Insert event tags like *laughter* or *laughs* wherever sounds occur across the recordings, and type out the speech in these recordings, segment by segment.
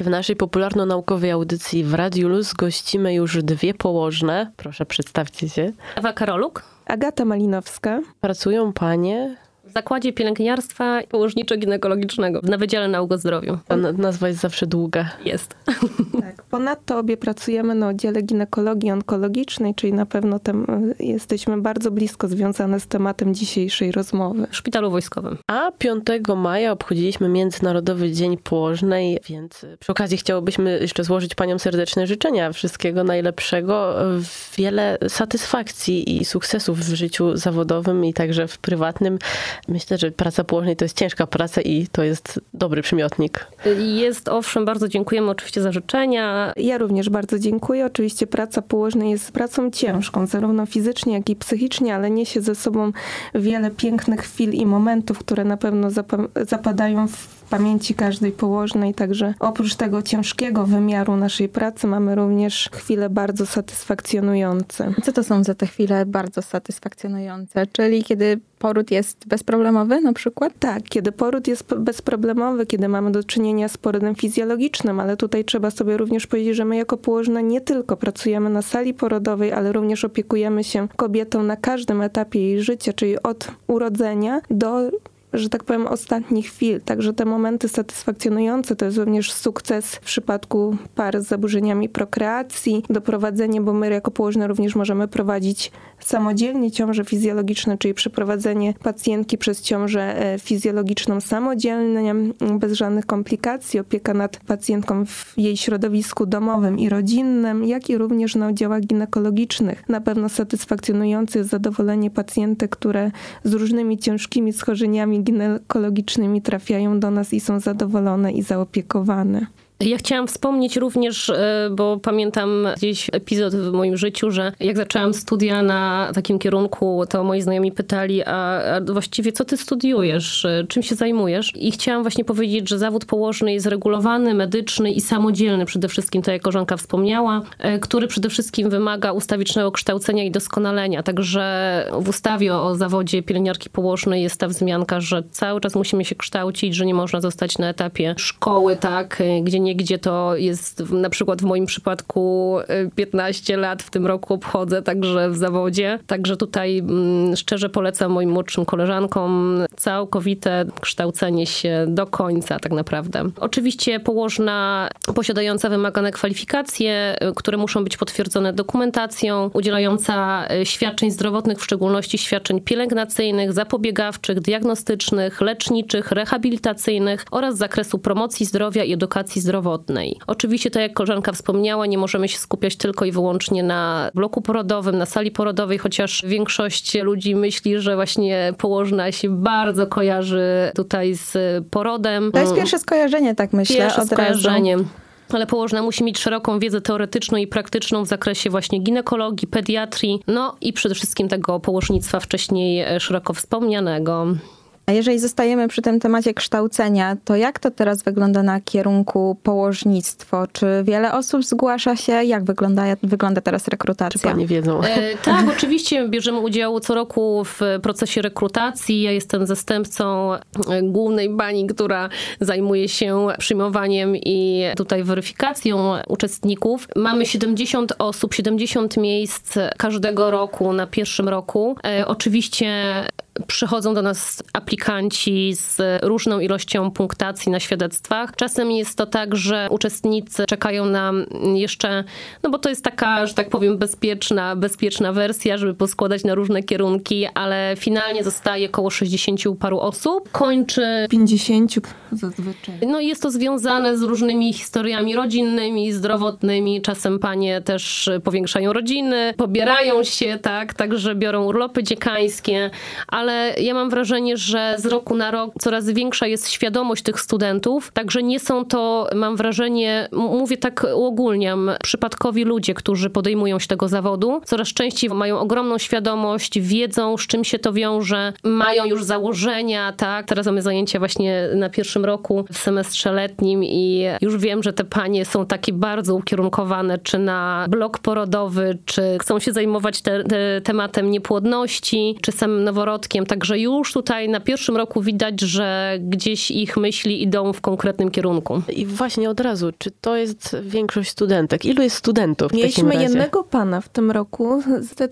W naszej popularno-naukowej audycji w Radiu Luz gościmy już dwie położne. Proszę, przedstawcie się. Ewa Karoluk. Agata Malinowska. Pracują panie w Zakładzie Pielęgniarstwa Położniczo-Ginekologicznego na Wydziale Nauk o Zdrowiu. Ta nazwa jest zawsze długa. Jest. Tak. Ponadto obie pracujemy na oddziale ginekologii onkologicznej, czyli na pewno tem, jesteśmy bardzo blisko związane z tematem dzisiejszej rozmowy. W szpitalu wojskowym. A 5 maja obchodziliśmy Międzynarodowy Dzień Położnej, więc przy okazji chciałobyśmy jeszcze złożyć paniom serdeczne życzenia. Wszystkiego najlepszego, wiele satysfakcji i sukcesów w życiu zawodowym i także w prywatnym. Myślę, że praca położnej to jest ciężka praca i to jest dobry przymiotnik. Jest, owszem, bardzo dziękujemy oczywiście za życzenia. Ja również bardzo dziękuję. Oczywiście praca położnej jest pracą ciężką, zarówno fizycznie, jak i psychicznie, ale niesie ze sobą wiele pięknych chwil i momentów, które na pewno zapadają w pamięci każdej położnej, także oprócz tego ciężkiego wymiaru naszej pracy mamy również chwile bardzo satysfakcjonujące. Co to są za te chwile bardzo satysfakcjonujące? Czyli kiedy poród jest bezproblemowy na przykład? Tak, kiedy poród jest bezproblemowy, kiedy mamy do czynienia z porodem fizjologicznym, ale tutaj trzeba sobie również powiedzieć, że my jako położne nie tylko pracujemy na sali porodowej, ale również opiekujemy się kobietą na każdym etapie jej życia, czyli od urodzenia do że tak powiem, ostatnich chwil. Także te momenty satysfakcjonujące to jest również sukces w przypadku par z zaburzeniami prokreacji, doprowadzenie, bo my jako położne również możemy prowadzić samodzielnie ciąże fizjologiczne, czyli przeprowadzenie pacjentki przez ciążę e, fizjologiczną samodzielnie, bez żadnych komplikacji, opieka nad pacjentką w jej środowisku domowym i rodzinnym, jak i również na oddziałach ginekologicznych. Na pewno satysfakcjonujące jest zadowolenie pacjentek, które z różnymi ciężkimi schorzeniami ginekologicznymi trafiają do nas i są zadowolone i zaopiekowane. Ja chciałam wspomnieć również, e, bo pamiętam gdzieś epizod w moim życiu, że jak zaczęłam studia na takim kierunku, to moi znajomi pytali, a, właściwie co ty studiujesz, e, czym się zajmujesz? I chciałam właśnie powiedzieć, że zawód położny jest regulowany, medyczny i samodzielny przede wszystkim, tak jak koleżanka wspomniała, e, który przede wszystkim wymaga ustawicznego kształcenia i doskonalenia. Także w ustawie o zawodzie pielęgniarki położnej jest ta wzmianka, że cały czas musimy się kształcić, że nie można zostać na etapie szkoły, tak, gdzie nie gdzie to jest na przykład w moim przypadku 15 y, lat w tym roku obchodzę także w zawodzie. Także tutaj mm, szczerze polecam moim młodszym koleżankom całkowite kształcenie się do końca tak naprawdę. Oczywiście położna posiadająca wymagane kwalifikacje, y, które muszą być potwierdzone dokumentacją, udzielająca y, świadczeń zdrowotnych, w szczególności świadczeń pielęgnacyjnych, zapobiegawczych, diagnostycznych, leczniczych, rehabilitacyjnych oraz zakresu promocji zdrowia i edukacji zdrowotnej zdrowotnej. Oczywiście, tak jak koleżanka wspomniała, nie możemy się skupiać tylko i wyłącznie na bloku porodowym, na sali porodowej, chociaż większość ludzi myśli, że właśnie położna się bardzo kojarzy tutaj z porodem. To jest pierwsze skojarzenie, tak myślę. Pierwsze od skojarzenie. Razu ale położna musi mieć szeroką wiedzę teoretyczną i praktyczną w zakresie właśnie ginekologii, pediatrii, no i przede wszystkim tego położnictwa wcześniej szeroko wspomnianego. A jeżeli zostajemy przy tym temacie kształcenia, to jak to teraz wygląda na kierunku położnictwo? Czy wiele osób zgłasza się? Jak wygląda, wygląda teraz rekrutacja? Czy pani wiedzą? E, tak, *laughs* oczywiście bierzemy udział co roku w procesie rekrutacji. Ja jestem zastępcą e, głównej bani, która zajmuje się przyjmowaniem i tutaj weryfikacją uczestników. Mamy 70 osób, 70 miejsc każdego roku na pierwszym roku. E, oczywiście przychodzą do nas aplikanci z różną ilością punktacji na świadectwach. Czasem jest to tak, że uczestnicy czekają na jeszcze, no bo to jest taka, że tak powiem, bezpieczna, bezpieczna wersja, żeby poskładać na różne kierunki, ale finalnie zostaje około 60 paru osób. Kończy 50 zazwyczaj. No jest to związane z różnymi historiami rodzinnymi, zdrowotnymi. Czasem panie też powiększają rodziny, pobierają się, tak, także biorą urlopy dziekańskie, ale ale ja mam wrażenie, że z roku na rok coraz większa jest świadomość tych studentów, także nie są to, mam wrażenie, mówię tak uogólniam, przypadkowi ludzie, którzy podejmują się tego zawodu. Coraz częściej mają ogromną świadomość, wiedzą, z czym się to wiąże, mają już założenia, tak? Teraz mamy zajęcia właśnie na pierwszym roku w semestrze letnim i już wiem, że te panie są takie bardzo ukierunkowane, czy na blok porodowy, czy chcą się zajmować te, te tematem niepłodności, czy samym noworodkiem. Także już tutaj na pierwszym roku widać, że gdzieś ich myśli idą w konkretnym kierunku. I właśnie od razu, czy to jest większość studentek? Ilu jest studentów w Mieliśmy takim razie? jednego pana w tym roku.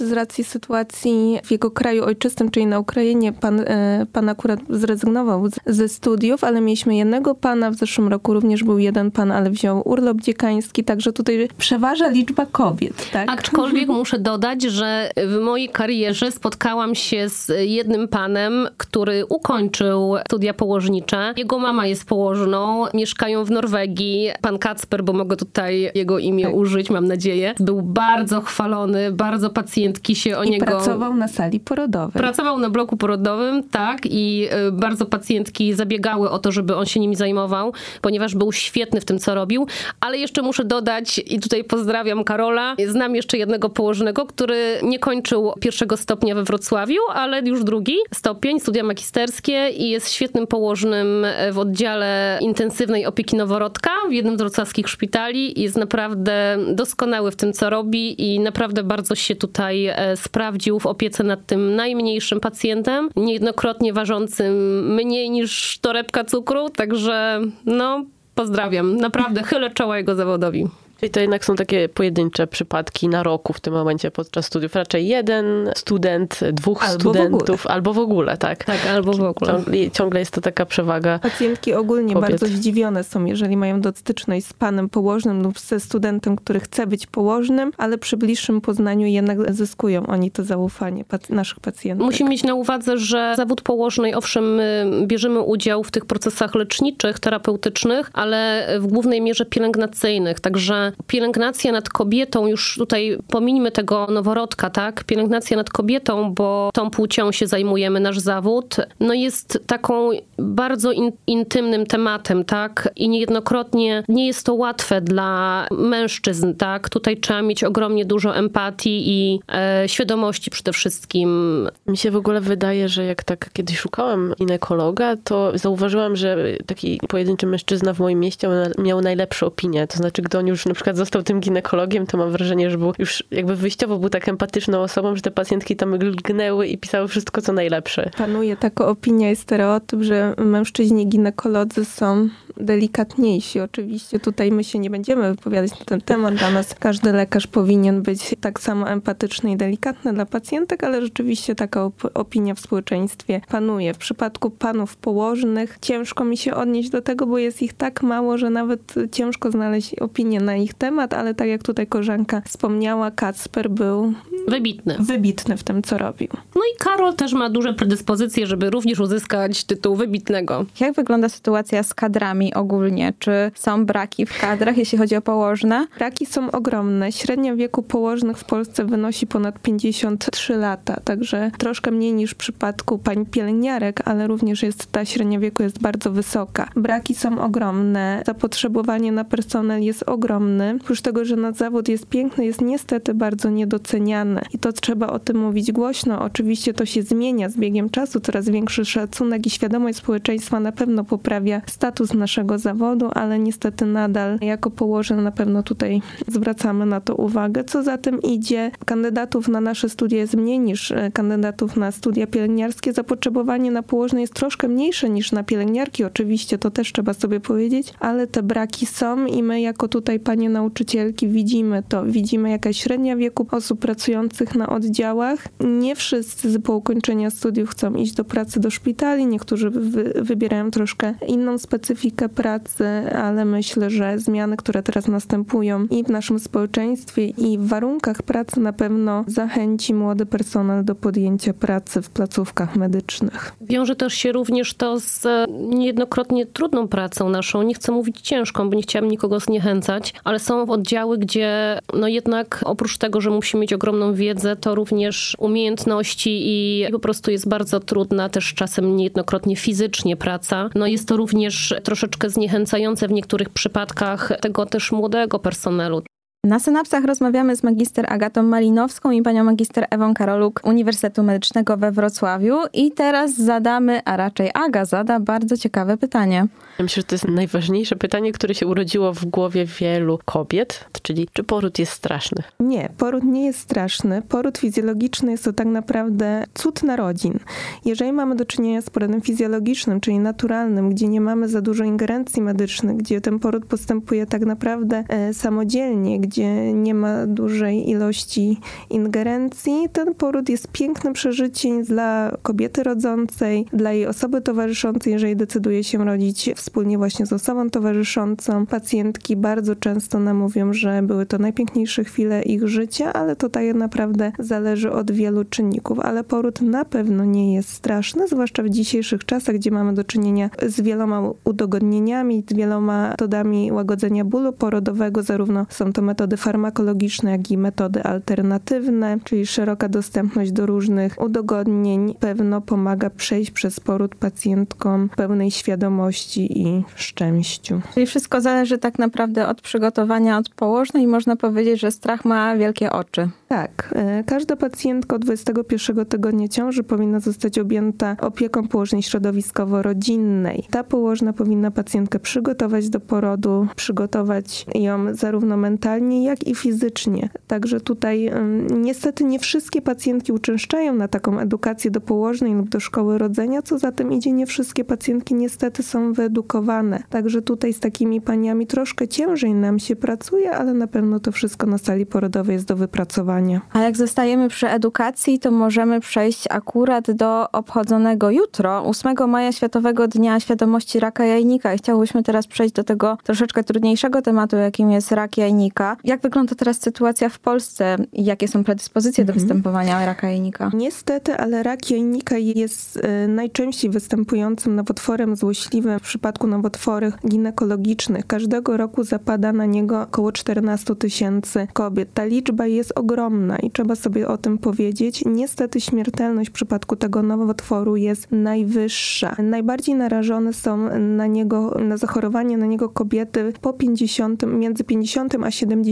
Z racji sytuacji w jego kraju ojczystym, czyli na Ukrainie, pan, e, pan akurat zrezygnował z, ze studiów, ale mieliśmy jednego pana. W zeszłym roku również był jeden pan, ale wziął urlop dziekański, także tutaj przeważa liczba kobiet. Tak? Aczkolwiek muszę dodać, że w mojej karierze spotkałam się z jednym panem, który ukończył studia położnicze. Jego mama jest położną, mieszkają w Norwegii. Pan Kacper, bo mogę tutaj jego imię Tak. użyć, mam nadzieję, był bardzo chwalony, bardzo pacjentki się o I niego... pracował na sali porodowej. Pracował na bloku porodowym, tak, i y, bardzo pacjentki zabiegały o to, żeby on się nimi zajmował, ponieważ był świetny w tym, co robił. Ale jeszcze muszę dodać, i tutaj pozdrawiam Karola, znam jeszcze jednego położnego, który nie kończył pierwszego stopnia we Wrocławiu, ale już drugi stopień, studia magisterskie i jest świetnym położnym w oddziale intensywnej opieki noworodka w jednym z wrocławskich szpitali jest naprawdę doskonały w tym, co robi i naprawdę bardzo się tutaj e, sprawdził w opiece nad tym najmniejszym pacjentem, niejednokrotnie ważącym mniej niż torebka cukru, także no pozdrawiam. Naprawdę chylę czoła jego zawodowi. Czyli to jednak są takie pojedyncze przypadki na roku w tym momencie podczas studiów. Raczej jeden student, dwóch Albo w studentów, albo w ogóle, tak? Tak, albo w ogóle. Ciągle, ciągle jest to taka przewaga. Pacjentki ogólnie Kobiet. bardzo zdziwione są, jeżeli mają do styczność z panem położnym lub ze studentem, który chce być położnym, ale przy bliższym poznaniu jednak zyskują oni to zaufanie pac- naszych pacjentów. Musimy mieć na uwadze, że zawód położnej, owszem, my bierzemy udział w tych procesach leczniczych, terapeutycznych, ale w głównej mierze pielęgnacyjnych. Także pielęgnacja nad kobietą, już tutaj pominimy tego noworodka, tak? Pielęgnacja nad kobietą, bo tą płcią się zajmujemy, nasz zawód, no jest taką bardzo in, intymnym tematem, tak? I niejednokrotnie nie jest to łatwe dla mężczyzn, tak? Tutaj trzeba mieć ogromnie dużo empatii i e, świadomości przede wszystkim. Mi się w ogóle wydaje, że jak tak kiedyś szukałam ginekologa, to zauważyłam, że taki pojedynczy mężczyzna w moim mieście miał najlepsze opinie. To znaczy, gdy on już na przykład został tym ginekologiem, to mam wrażenie, że był już jakby wyjściowo był tak empatyczną osobą, że te pacjentki tam lgnęły i pisały wszystko, co najlepsze. Panuje taka opinia i stereotyp, że mężczyźni ginekolodzy są delikatniejsi. Oczywiście tutaj my się nie będziemy wypowiadać na ten temat. Dla nas każdy lekarz powinien być tak samo empatyczny i delikatny dla pacjentek, ale rzeczywiście taka op- opinia w społeczeństwie panuje. W przypadku panów położnych ciężko mi się odnieść do tego, bo jest ich tak mało, że nawet ciężko znaleźć opinię na ich temat, ale tak jak tutaj koleżanka wspomniała, Kacper był Wybitny. wybitny w tym, co robił. No i Karol też ma duże predyspozycje, żeby również uzyskać tytuł wybitnego. Jak wygląda sytuacja z kadrami ogólnie? Czy są braki w kadrach, jeśli chodzi o położne? Braki są ogromne. Średnia wieku położnych w Polsce wynosi ponad 53 lata, także troszkę mniej niż w przypadku pań pielęgniarek, ale również jest ta średnia wieku jest bardzo wysoka. Braki są ogromne, zapotrzebowanie na personel jest ogromny. Oprócz tego, że nasz zawód jest piękny, jest niestety bardzo niedoceniany i to trzeba o tym mówić głośno. Oczywiście to się zmienia z biegiem czasu, coraz większy szacunek i świadomość społeczeństwa na pewno poprawia status naszego zawodu, ale niestety nadal jako położne na pewno tutaj zwracamy na to uwagę. Co za tym idzie, kandydatów na nasze studia jest mniej niż e, kandydatów na studia pielęgniarskie. Zapotrzebowanie na położne jest troszkę mniejsze niż na pielęgniarki, oczywiście to też trzeba sobie powiedzieć, ale te braki są i my jako tutaj panie nauczycielki widzimy to. Widzimy jaka średnia wieku osób pracujących na oddziałach. Nie wszyscy po ukończeniu studiów chcą iść do pracy do szpitali, niektórzy wy, wybierają troszkę inną specyfikę etykę pracy, ale myślę, że zmiany, które teraz następują i w naszym społeczeństwie, i w warunkach pracy na pewno zachęci młody personel do podjęcia pracy w placówkach medycznych. Wiąże też się również to z niejednokrotnie trudną pracą naszą. Nie chcę mówić ciężką, bo nie chciałam nikogo zniechęcać, ale są oddziały, gdzie no jednak oprócz tego, że musimy mieć ogromną wiedzę, to również umiejętności i po prostu jest bardzo trudna też czasem niejednokrotnie fizycznie praca. No jest to również troszeczkę zniechęcające w niektórych przypadkach tego też młodego personelu. Na synapsach rozmawiamy z magister Agatą Malinowską i panią magister Ewą Karoluk Uniwersytetu Medycznego we Wrocławiu. I teraz zadamy, a raczej Aga zada bardzo ciekawe pytanie. Ja myślę, że to jest najważniejsze pytanie, które się urodziło w głowie wielu kobiet, czyli czy poród jest straszny? Nie, poród nie jest straszny. Poród fizjologiczny jest to tak naprawdę cud narodzin. Jeżeli mamy do czynienia z porodem fizjologicznym, czyli naturalnym, gdzie nie mamy za dużo ingerencji medycznych, gdzie ten poród postępuje tak naprawdę e, samodzielnie, gdzie nie ma dużej ilości ingerencji, ten poród jest pięknym przeżyciem dla kobiety rodzącej, dla jej osoby towarzyszącej, jeżeli decyduje się rodzić wspólnie właśnie z osobą towarzyszącą. Pacjentki bardzo często nam mówią, że były to najpiękniejsze chwile ich życia, ale to tak naprawdę zależy od wielu czynników. Ale poród na pewno nie jest straszny, zwłaszcza w dzisiejszych czasach, gdzie mamy do czynienia z wieloma udogodnieniami, z wieloma metodami łagodzenia bólu porodowego. Zarówno są to metody farmakologiczne, jak i metody alternatywne, czyli szeroka dostępność do różnych udogodnień pewno pomaga przejść przez poród pacjentkom pełnej świadomości i szczęściu. Czyli wszystko zależy tak naprawdę od przygotowania od położnej i można powiedzieć, że strach ma wielkie oczy. Tak. e, Każda pacjentka od 21 tygodnia ciąży powinna zostać objęta opieką położnej środowiskowo-rodzinnej. Ta położna powinna pacjentkę przygotować do porodu, przygotować ją zarówno mentalnie, jak i fizycznie. Także tutaj niestety nie wszystkie pacjentki uczęszczają na taką edukację do położnej lub do szkoły rodzenia, co za tym idzie, nie wszystkie pacjentki niestety są wyedukowane. Także tutaj z takimi paniami troszkę ciężej nam się pracuje, ale na pewno to wszystko na sali porodowej jest do wypracowania. A jak zostajemy przy edukacji, to możemy przejść akurat do obchodzonego jutro, 8 maja Światowego Dnia Świadomości Raka Jajnika. I chciałyśmy teraz przejść do tego troszeczkę trudniejszego tematu, jakim jest rak jajnika. Jak wygląda teraz sytuacja w Polsce i jakie są predyspozycje do występowania raka jajnika? Niestety, ale rak jajnika jest e, najczęściej występującym nowotworem złośliwym w przypadku nowotworów ginekologicznych. Każdego roku zapada na niego około 14 tysięcy kobiet. Ta liczba jest ogromna i trzeba sobie o tym powiedzieć. Niestety śmiertelność w przypadku tego nowotworu jest najwyższa. Najbardziej narażone są na niego, na zachorowanie na niego kobiety po 50, między 50 a 70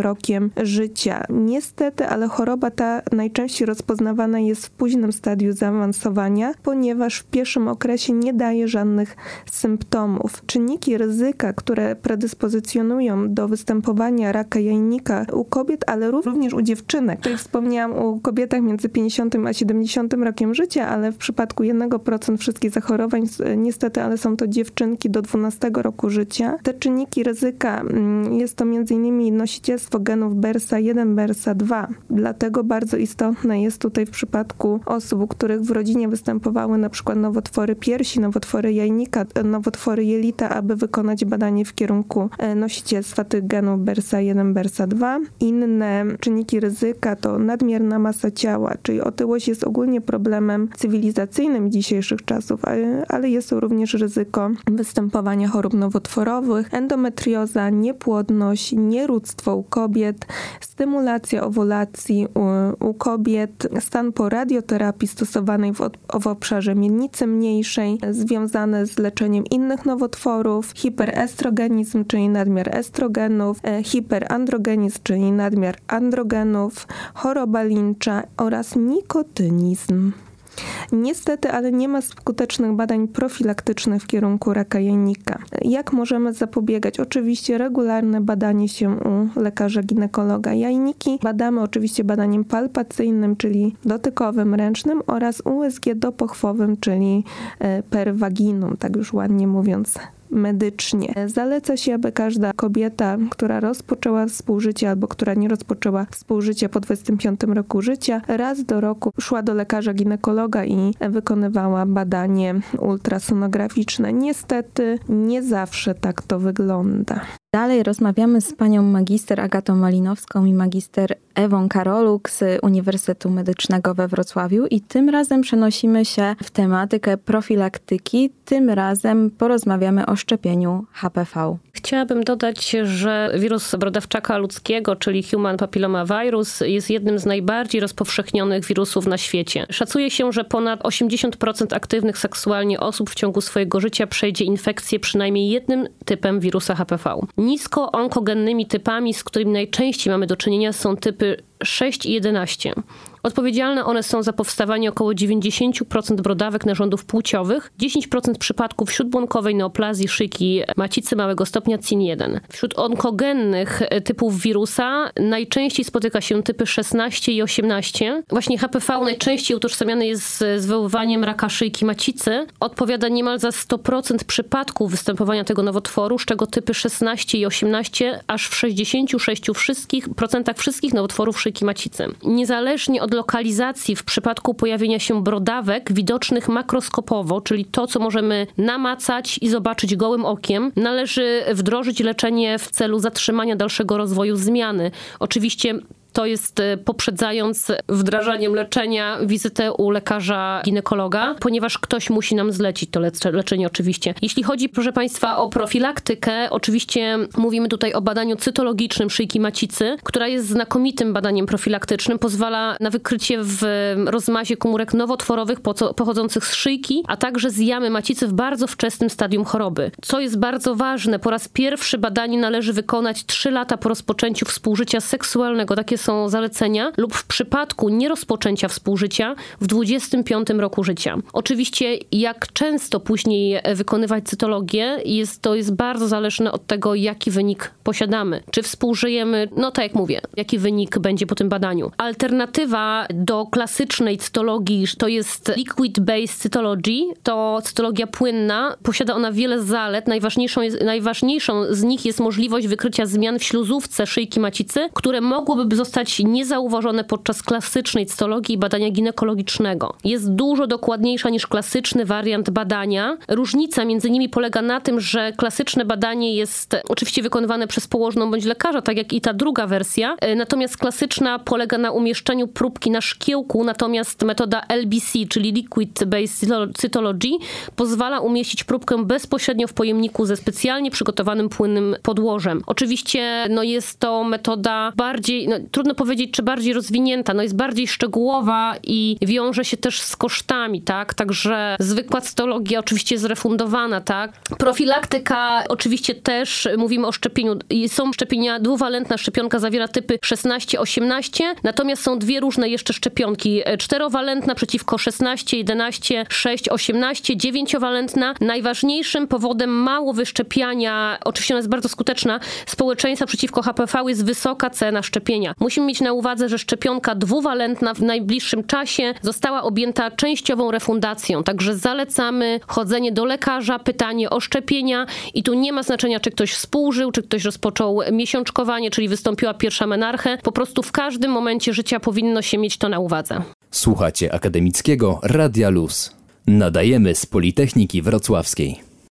rokiem życia. Niestety, ale choroba ta najczęściej rozpoznawana jest w późnym stadium zaawansowania, ponieważ w pierwszym okresie nie daje żadnych symptomów. Czynniki ryzyka, które predyspozycjonują do występowania raka jajnika u kobiet, ale również u dziewczynek. Tutaj wspomniałam o kobietach między 50 a 70 rokiem życia, ale w przypadku 1% wszystkich zachorowań niestety, ale są to dziewczynki do 12 roku życia. Te czynniki ryzyka mm, jest to nosicielstwo genów BERSA1, BERSA2. Dlatego bardzo istotne jest tutaj w przypadku osób, u których w rodzinie występowały na przykład nowotwory piersi, nowotwory jajnika, nowotwory jelita, aby wykonać badanie w kierunku e, nosicielstwa tych genów BERSA1, BERSA2. Inne czynniki ryzyka to nadmierna masa ciała, czyli otyłość jest ogólnie problemem cywilizacyjnym dzisiejszych czasów, ale- jest również ryzyko występowania chorób nowotworowych, endometrioza, niepłodność, u kobiet, stymulacja owulacji u, u kobiet, stan po radioterapii stosowanej w, w obszarze miednicy mniejszej, związane z leczeniem innych nowotworów, hiperestrogenizm, czyli nadmiar estrogenów, e, hiperandrogenizm, czyli nadmiar androgenów, choroba lincza oraz nikotynizm. Niestety, ale nie ma skutecznych badań profilaktycznych w kierunku raka jajnika. Jak możemy zapobiegać? Oczywiście regularne badanie się u lekarza ginekologa. Jajniki badamy oczywiście badaniem palpacyjnym, czyli dotykowym, ręcznym oraz USG dopochwowym, czyli e, per vaginum, tak już ładnie mówiąc medycznie. Zaleca się, aby każda kobieta, która rozpoczęła współżycie albo która nie rozpoczęła współżycia po 25 roku życia, raz do roku szła do lekarza ginekologa i wykonywała badanie ultrasonograficzne. Niestety nie zawsze tak to wygląda. Dalej rozmawiamy z panią magister Agatą Malinowską i magister Ewą Karoluk z Uniwersytetu Medycznego we Wrocławiu i tym razem przenosimy się w tematykę profilaktyki. Tym razem porozmawiamy o szczepieniu HPV. Chciałabym dodać, że wirus brodawczaka ludzkiego, czyli human papillomavirus, jest jednym z najbardziej rozpowszechnionych wirusów na świecie. Szacuje się, że ponad 80% aktywnych seksualnie osób w ciągu swojego życia przejdzie infekcję przynajmniej jednym typem wirusa HPV. Nisko onkogennymi typami, z którymi najczęściej mamy do czynienia, są typy 6 i 11. Odpowiedzialne one są za powstawanie około 90% brodawek narządów płciowych, 10% przypadków śródbłonkowej neoplazji szyjki macicy małego stopnia CIN1. Wśród onkogennych typów wirusa najczęściej spotyka się typy 16 i 18. Właśnie HPV najczęściej utożsamiany jest z wywoływaniem raka szyjki macicy. Odpowiada niemal za 100% przypadków występowania tego nowotworu, z czego typy 16 i 18 aż w 66 wszystkich procentach wszystkich nowotworów szyjki macicy. Niezależnie od lokalizacji w przypadku pojawienia się brodawek widocznych makroskopowo, czyli to, co możemy namacać i zobaczyć gołym okiem, należy wdrożyć leczenie w celu zatrzymania dalszego rozwoju zmiany. Oczywiście to jest e, poprzedzając wdrażaniem leczenia wizytę u lekarza ginekologa, ponieważ ktoś musi nam zlecić to leczenie oczywiście. Jeśli chodzi, proszę Państwa, o profilaktykę, oczywiście mówimy tutaj o badaniu cytologicznym szyjki macicy, która jest znakomitym badaniem profilaktycznym, pozwala na wykrycie w rozmazie komórek nowotworowych pochodzących z szyjki, a także z jamy macicy w bardzo wczesnym stadium choroby. Co jest bardzo ważne, po raz pierwszy badanie należy wykonać 3 lata po rozpoczęciu współżycia seksualnego. Takie są zalecenia, lub w przypadku nierozpoczęcia współżycia w 25 roku życia. Oczywiście, jak często później wykonywać cytologię, jest, to jest bardzo zależne od tego, jaki wynik posiadamy. Czy współżyjemy, no tak jak mówię, jaki wynik będzie po tym badaniu. Alternatywa do klasycznej cytologii to jest liquid-based cytology, to cytologia płynna. Posiada ona wiele zalet. Najważniejszą, jest, najważniejszą z nich jest możliwość wykrycia zmian w śluzówce szyjki macicy, które mogłyby zostać zostać niezauważone podczas klasycznej cytologii badania ginekologicznego. Jest dużo dokładniejsza niż klasyczny wariant badania. Różnica między nimi polega na tym, że klasyczne badanie jest oczywiście wykonywane przez położną bądź lekarza, tak jak i ta druga wersja. E, natomiast klasyczna polega na umieszczeniu próbki na szkiełku, natomiast metoda LBC, czyli Liquid Based Cytology, pozwala umieścić próbkę bezpośrednio w pojemniku ze specjalnie przygotowanym płynnym podłożem. Oczywiście no jest to metoda bardziej, no, trudno powiedzieć, czy bardziej rozwinięta, no jest bardziej szczegółowa i wiąże się też z kosztami, tak? Także zwykła cytologia oczywiście jest refundowana, tak? Profilaktyka oczywiście też, mówimy o szczepieniu, są szczepienia, dwuwalentna szczepionka zawiera typy 16-18, natomiast są dwie różne jeszcze szczepionki. Czterowalentna przeciwko 16, 11, 6, 18, dziewięciowalentna. Najważniejszym powodem mało wyszczepiania, oczywiście ona jest bardzo skuteczna, społeczeństwa przeciwko HPV jest wysoka cena szczepienia. Musimy mieć na uwadze, że szczepionka dwuwalentna w najbliższym czasie została objęta częściową refundacją, także zalecamy chodzenie do lekarza, pytanie o szczepienia i tu nie ma znaczenia, czy ktoś współżył, czy ktoś rozpoczął miesiączkowanie, czyli wystąpiła pierwsza menarchę. Po prostu w każdym momencie życia powinno się mieć to na uwadze. Słuchacie akademickiego Radia Luz. Nadajemy z Politechniki Wrocławskiej.